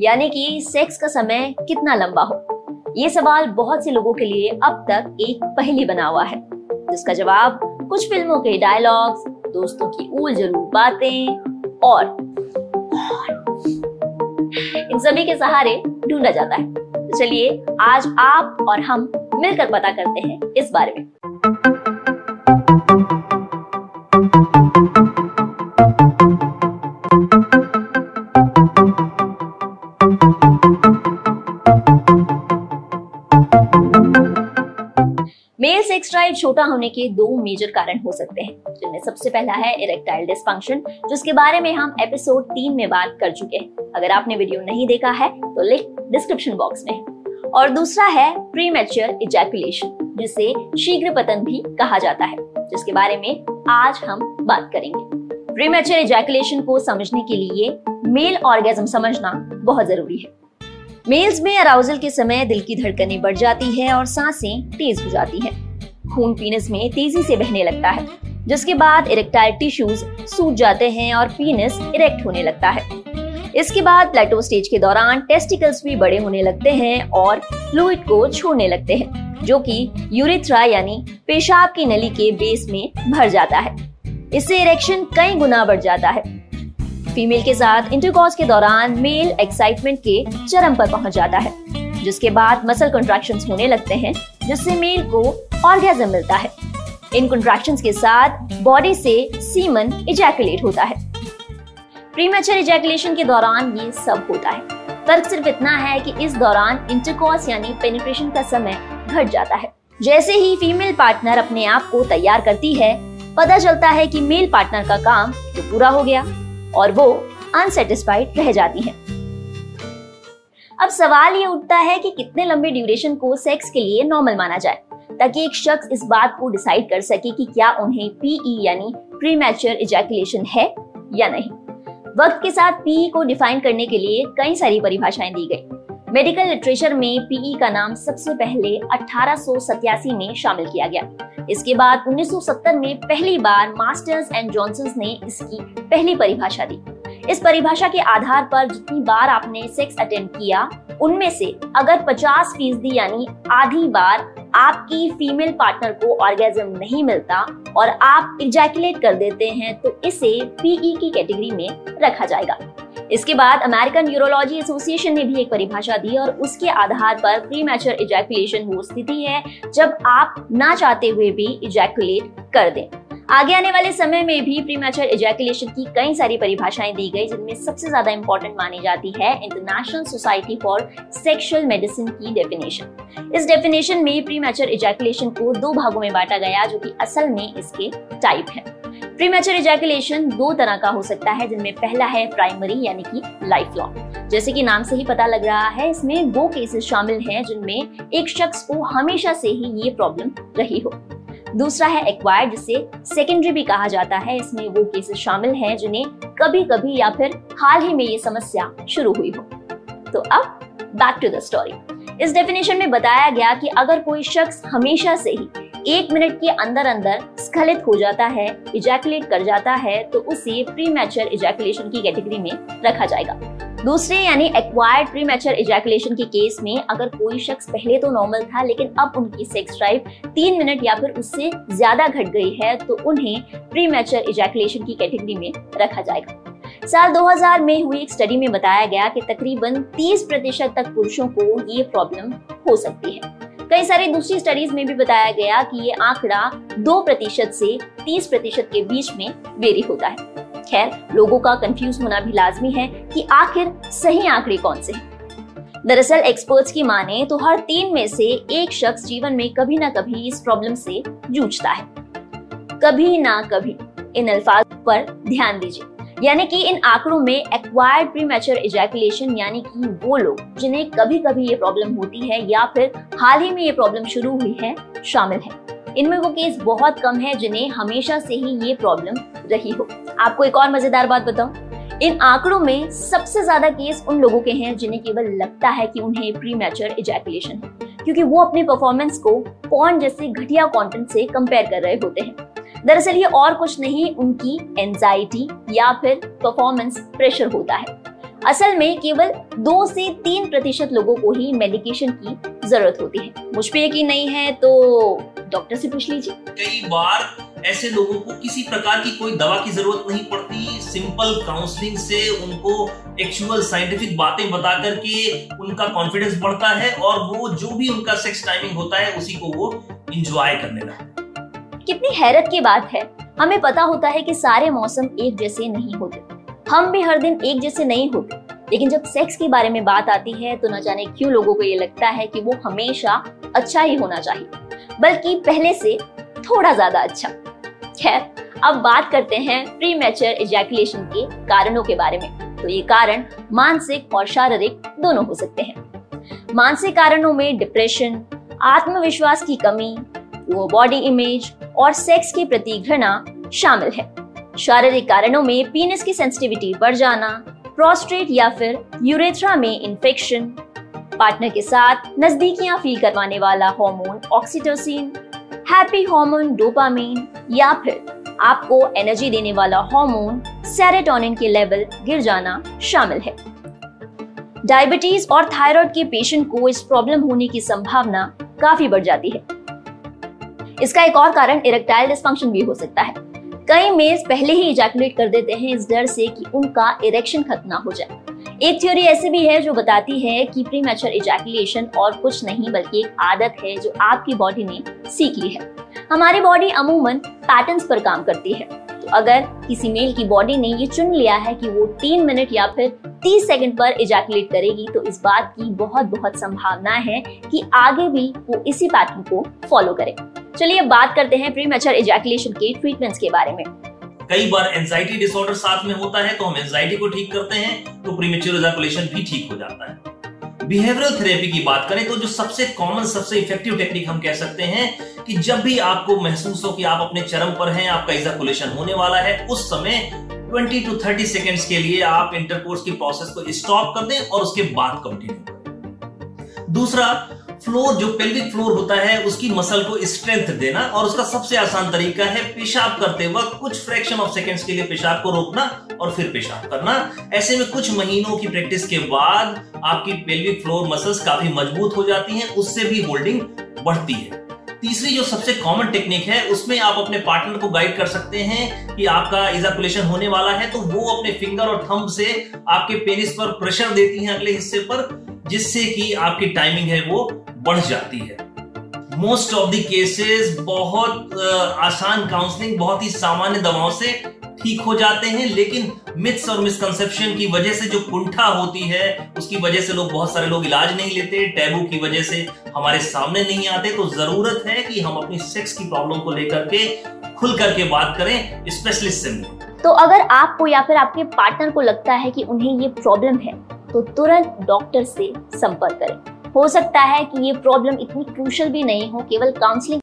यानी कि सेक्स का समय कितना लंबा हो? ये सवाल बहुत से लोगों के लिए अब तक एक पहेली बना हुआ है, जिसका जवाब कुछ फ़िल्मों के डायलॉग्स दोस्तों की ऊल ज़रूर बातें और इन सभी के सहारे ढूंढा जाता है। तो चलिए आज आप और हम मिलकर पता करते हैं इस बारे में। मेल छोटा होने के दो मेजर कारण हो सकते हैं, जिनमें सबसे पहला है इरेक्टाइल डिस्फंक्शन जिसके बारे में हम एपिसोड तीन में बात कर चुके हैं। अगर आपने वीडियो नहीं देखा है तो लिंक डिस्क्रिप्शन बॉक्स में और दूसरा है प्रीमेच्योर इजैकुलेशन जिसे शीघ्र पतन भी कहा जाता है, जिसके बारे में आज हम बात करेंगे। प्रीमेच्योर इजैकुलेशन को समझने के लिए मेल ऑर्गेजम समझना बहुत ज़रूरी है। मेल्स में अराउजल के समय दिल की धड़कनें बढ़ जाती है और साँसें तेज हो जाती हैं। खून पीनस में तेज़ी से बहने लगता है, जिसके बाद इरेक्टाइल टिश्यूज सूज जाते हैं और पीनस इरेक्ट होने लगता है। इसके बाद प्लेटो स्टेज के दौरान टेस्टिकल्स भी बड़े होने लगते हैं और फ्लूइड को छोड़ने लगते हैं, जो कि यूरिथ्रा यानी पेशाब की नली के बेस में भर जाता है। इससे इरेक्शन कई गुना बढ़ जाता है। फीमेल के साथ इंटरकॉर्स के दौरान मेल एक्साइटमेंट के चरम पर पहुँच जाता है, जिसके बाद मसल कंट्रैक्शंस होने लगते हैं, जिससे मेल को ऑर्गेजम मिलता है। इन कंट्रैक्शंस के साथ बॉडी से सीमन इजैकुलेट होता है। प्रीमेचर इजैकुलेशन के दौरान ये सब होता है। फ़र्क सिर्फ़ इतना है कि इस दौरान इंटरकॉर्स यानी पेनिट्रेशन का समय घट जाता है। जैसे ही फीमेल पार्टनर अपने आप को तैयार करती है, पता चलता है कि मेल पार्टनर का काम तो पूरा हो गया और वो अनसेटिस्फाइड रह जाती है। अब सवाल ये उठता है कि कितने लंबे ड्यूरेशन को सेक्स के लिए नॉर्मल माना जाए? ताकि एक शख्स इस बात को डिसाइड कर सके कि क्या उन्हें पीई e यानी प्री मैच्योर इजैकुलेशन है या नहीं। वक्त के साथ पीई e को डिफाइन करने के लिए कई सारी परिभाषाएँ दी गई। मेडिकल लिटरेचर में पीई e का नाम सबसे पहले अठारह में शामिल किया गया। इसके बाद 1970 में पहली बार मास्टर्स एंड जॉनसन ने इसकी पहली परिभाषा दी। इस परिभाषा के आधार पर जितनी बार आपने सेक्स अटेंड किया, उनमें से अगर 50 फ़ीसदी यानी आधी बार आपकी फीमेल पार्टनर को ऑर्गेजम नहीं मिलता और आप इजैकुलेट कर देते हैं तो इसे पीई की कैटेगरी में रखा जाएगा। इसके बाद अमेरिकन यूरोलॉजी एसोसिएशन ने भी एक परिभाषा दी और उसके आधार पर प्री मैचर इजैकुलेशन वो स्थिति है जब आप ना चाहते हुए भी इजैकुलेट कर दें। आगे आने वाले समय में भी प्रीमेचर इजैकुलेशन की कई सारी परिभाषाएँ दी गई, जिनमें सबसे ज़्यादा इंपॉर्टेंट मानी जाती है international society for sexual medicine की डेफिनेशन इस डेफिनेशन में प्रीमेचर इजैकुलेशन को दो भागों में बांटा गया, जो कि असल में इसके टाइप है। प्रीमेचर इजैकुलेशन दो तरह का हो सकता है, जिनमें पहला है प्राइमरी यानी कि लाइफ लॉन्ग जैसे कि नाम से ही पता लग रहा है, इसमें वो केसेस शामिल हैं, जिनमें एक शख्स को हमेशा से ही ये प्रॉब्लम रही हो। दूसरा है एक्वायर्ड जिसे सेकेंडरी भी कहा जाता है। इसमें वो केसेस शामिल हैं जिन्हें कभी कभी या फिर हाल ही में ये समस्या शुरू हुई हो। तो अब बैक टू द स्टोरी इस डेफिनेशन में बताया गया कि अगर कोई शख्स हमेशा से ही एक मिनट के अंदर अंदर स्खलित हो जाता है इजैकुलेट कर जाता है तो उसे प्री मैचर इजैकुलेशन की कैटेगरी में रखा जाएगा। दूसरे, यानी एक्वायर्ड प्री मैचर इजैकुलेशन के केस में अगर कोई शख्स पहले तो नॉर्मल था, लेकिन अब उनकी सेक्स ड्राइव तीन मिनट या फिर उससे ज़्यादा घट गई है तो उन्हें प्री मैचर इजैकुलेशन की कैटेगरी में रखा जाएगा। साल 2000 में हुई एक स्टडी में बताया गया कि तकरीबन 30 प्रतिशत तक पुरुषों को ये प्रॉब्लम हो सकती है। कई सारी दूसरी स्टडीज़ में भी बताया गया कि ये आंकड़ा दो प्रतिशत से तीस प्रतिशत के बीच में वेरी होता है। खैर लोगों का कंफ्यूज होना भी लाजमी है कि आखिर सही आंकड़े कौन से हैं। दरअसल एक्सपर्ट्स की माने तो हर तीन में से एक शख्स जीवन में कभी ना कभी इस प्रॉब्लम से जूझता है। कभी ना कभी। इन अल्फाज पर ध्यान दीजिए। यानी कि इन आंकड़ों में एक्वायर्ड प्रीमेचर इजैकुलेशन यानी कि वो लोग जिन्हें कभी कभी ये प्रॉब्लम होती है या फिर हाल ही में ये प्रॉब्लम शुरू हुई है शामिल है। इनमें वो केस बहुत कम है जिन्हें हमेशा से ही ये प्रॉब्लम रही हो। आपको एक और मज़ेदार बात बताऊँ। इन आंकड़ों में सबसे ज़्यादा केस उन लोगों के हैं जिन्हें केवल लगता है कि उन्हें प्री मैचर इजैकुलेशन है। क्योंकि वो अपनी परफॉर्मेंस को पॉन जैसे घटिया कंटेंट से कंपेयर कर रहे होते हैं। दरअसल ये और कुछ नहीं, उनकी एंजाइटी या फिर परफॉर्मेंस प्रेशर होता है। असल में केवल दो से तीन प्रतिशत लोगों को ही मेडिकेशन की ज़रूरत होती है। मुझ पर यकीन नहीं है तो डॉक्टर से पूछ लीजिए। कई बार ऐसे लोगों को किसी प्रकार की कोई दवा की ज़रूरत नहीं पड़ती। सिंपल काउंसलिंग से उनको एक्चुअल साइंटिफिक बातें बता करके उनका कॉन्फिडेंस बढ़ता है और वो जो भी उनका सेक्स टाइमिंग होता है उसी को वो इंजॉय करने लगता कितनी हैरत की बात है। हमें पता होता है कि सारे मौसम एक जैसे नहीं होते। हम भी हर दिन एक जैसे नहीं होते। लेकिन जब सेक्स के बारे में बात आती है तो न जाने क्यों लोगों को ये लगता है कि वो हमेशा अच्छा ही होना चाहिए, बल्कि पहले से थोड़ा ज़्यादा अच्छा। खैर, अब बात करते हैं प्री मैचर इजैकुलेशन के कारणों के बारे में। तो ये कारण मानसिक और शारीरिक दोनों हो सकते हैं। मानसिक कारणों में डिप्रेशन आत्मविश्वास की कमी, वो बॉडी इमेज और सेक्स के प्रति घृणा शामिल है। शारीरिक कारणों में पीनिस की सेंसिटिविटी बढ़ जाना प्रोस्ट्रेट या फिर यूरेथ्रा में इन्फेक्शन पार्टनर के साथ नजदीकियाँ फील करवाने वाला hormone oxytocin happy hormone dopamine या फिर आपको एनर्जी देने वाला हार्मोन सेरेटोनिन के लेवल गिर जाना शामिल है। डायबिटीज़ और थायराइड के पेशेंट को इस प्रॉब्लम होने की संभावना काफ़ी बढ़ जाती है। इसका एक और कारण इरेक्टाइल डिस्फंक्शन भी हो सकता है। कई मेज पहले ही इजैकुलेट कर देते हैं इस डर से कि उनका इरेक्शन खत्म ना हो जाए। एक थ्योरी ऐसी भी है जो बताती है कि प्री मैचर इजैकुलेशन और कुछ नहीं बल्कि एक आदत है जो आपकी बॉडी ने सीख ली है। हमारी बॉडी अमूमन पैटर्न्स पर काम करती है। तो अगर किसी मेल की बॉडी ने ये चुन लिया है कि वो तीन मिनट या फिर तीस सेकंड पर इजैकुलेट करेगी तो इस बात की बहुत बहुत संभावना है कि आगे भी वो इसी पैटर्न को फॉलो करे। चलिए बात करते हैं प्री मैचर इजैकुलेशन के ट्रीटमेंट्स के बारे में। कई बार एंजाइटी डिसऑर्डर साथ में होता है तो हम एंजाइटी को ठीक करते हैं तो प्रीमेच्योर इजैकुलेशन भी ठीक हो जाता है। बिहेवियरल थेरेपी की बात करें तो जो सबसे कॉमन सबसे इफ़ेक्टिव टेक्निक हम कह सकते हैं कि जब भी आपको महसूस हो कि आप अपने चरम पर हैं, आपका इजैकुलेशन होने वाला है, उस समय 20 टू 30 सेकेंड्स के लिए आप इंटरकोर्स की प्रोसेस को स्टॉप कर दें और उसके बाद कंटिन्यू दूसरा फ्लोर, जो पेल्विक फ्लोर होता है, उसकी मसल को स्ट्रेंथ देना और उसका सबसे आसान तरीका है पेशाब करते वक्त कुछ फ्रैक्शन ऑफ़ सेकेंड्स के लिए पेशाब को रोकना और फिर पेशाब करना। ऐसे में कुछ महीनों की प्रैक्टिस के बाद आपकी पेल्विक फ्लोर मसल्स काफ़ी मज़बूत हो जाती हैं, उससे भी होल्डिंग बढ़ती है। तीसरी जो सबसे कॉमन टेक्निक है, उसमें आप अपने पार्टनर को गाइड कर सकते हैं कि आपका इजाकुलेशन होने वाला है तो वो अपने फिंगर और थंब से आपके पेनिस पर प्रेशर देती हैं अगले हिस्से पर। जिससे कि आपकी टाइमिंग है वो बढ़ जाती है। मोस्ट ऑफ़ केसेस बहुत आसान काउंसलिंग बहुत ही सामान्य दवाओं से ठीक हो जाते हैं, लेकिन मिथ्स और मिसकंसेप्शन की वजह से जो कुंठा होती है, उसकी वजह से लोग बहुत सारे लोग इलाज नहीं लेते टैबू की वजह से हमारे सामने नहीं आते तो ज़रूरत है कि हम अपनी सेक्स की प्रॉब्लम को लेकर के खुल करके बात करें स्पेशलिस्ट से तो अगर आपको या फिर आपके पार्टनर को लगता है कि उन्हें ये प्रॉब्लम है तो तुरंत डॉक्टर से संपर्क करें। हो सकता है कि ये प्रॉब्लम इतनी क्रूशल भी नहीं हो, केवल काउंसलिंग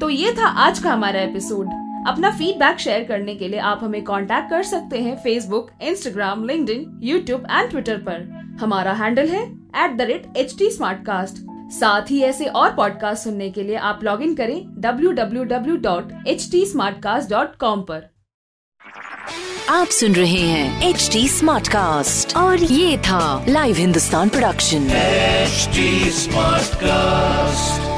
तो ये था आज का हमारा एपिसोड अपना फीडबैक शेयर करने के लिए आप हमें कांटेक्ट कर सकते हैं Facebook Instagram link YouTube and Twitter पर. हमारा हैंडल है at the rate H T साथ ही ऐसे और पॉडकास्ट सुनने के लिए आप लॉग इन करें W W W dot H www.htsmartcast.com पर. आप सुन रहे हैं एच टी और ये था live Hindustan production smart cast